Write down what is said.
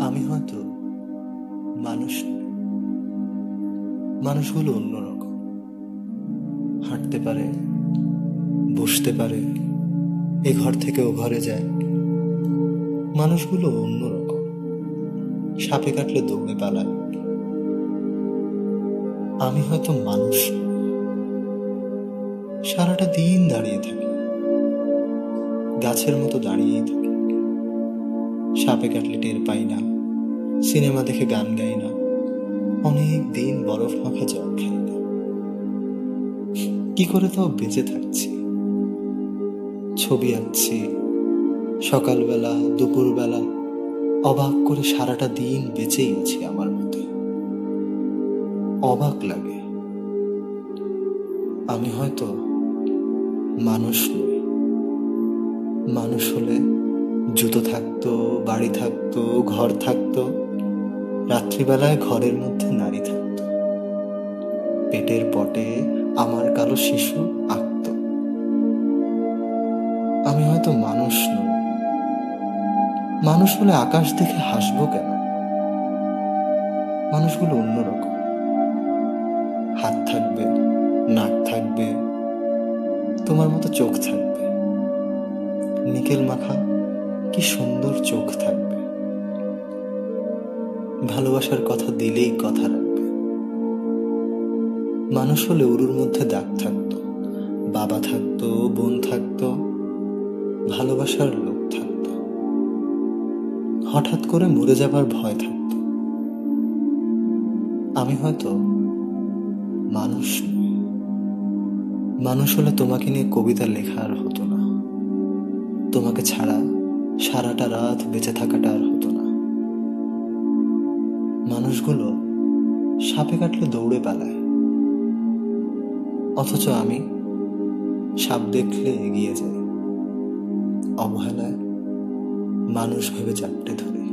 আমি হয়তো মানুষ নই। মানুষগুলো অন্যরকম হাঁটতে পারে, বসতে পারে, এ ঘর থেকে ও ঘরে যায়। মানুষগুলো অন্যরকম সাপে কাটলে দৌড়ে পালায়। আমি হয়তো মানুষ সারাটা দিন দাঁড়িয়ে থাকি। গাছের মতো দাঁড়িয়েই থাকি। সাপে কাটলে টের পাই না। সিনেমা দেখে গান গাই না। অনেক দিন বরফ মাখা জল খাই না। কি করে তাও বেঁচে থাকছি? ছবি আঁকছি। সকালবেলা, দুপুরবেলা অবাক করে সারাটা দিন বেঁচেই আছি আমার মতে। অবাক লাগে। আমি হয়তো মানুষ নই। মানুষ হলে জুতো থাকতো, বাড়ি থাকতো, ঘর থাকতো, রাত্রিবেলায় ঘরের মধ্যে নারী থাকতো। পেটের পটে আমার কালো শিশু আঁকত। আমি হয়তো মানুষ নই। মানুষ হলে আকাশ দেখে হাসবো কেন? মানুষগুলো অন্যরকম। হাত থাকবে, নাক থাকবে, তোমার মতো চোখ থাকবে। নিকেল মাখা কি সুন্দর চোখ থাকবে। ভালোবাসার কথা দিলেই কথা রাখবে। মানুষ হলে উরুর মধ্যে দাগ থাকতো, বাবা থাকতো, বোন থাকতো, ভালোবাসার লোক থাকতো। হঠাৎ করে মরে যাবার ভয় থাকতো। আমি হয়তো মানুষ মানুষ হলে তোমাকে নিয়ে কবিতা লেখা আর হতো না। তোমাকে ছাড়া সারাটা রাত বেঁচে থাকাটা আর হতো না। মানুষগুলো সাপে কাটলে দৌড়ে পালায়। অথচ আমি সাপ দেখলে এগিয়ে যাই। অবহেলায় মানুষ ভেবে চাপটে ধরি।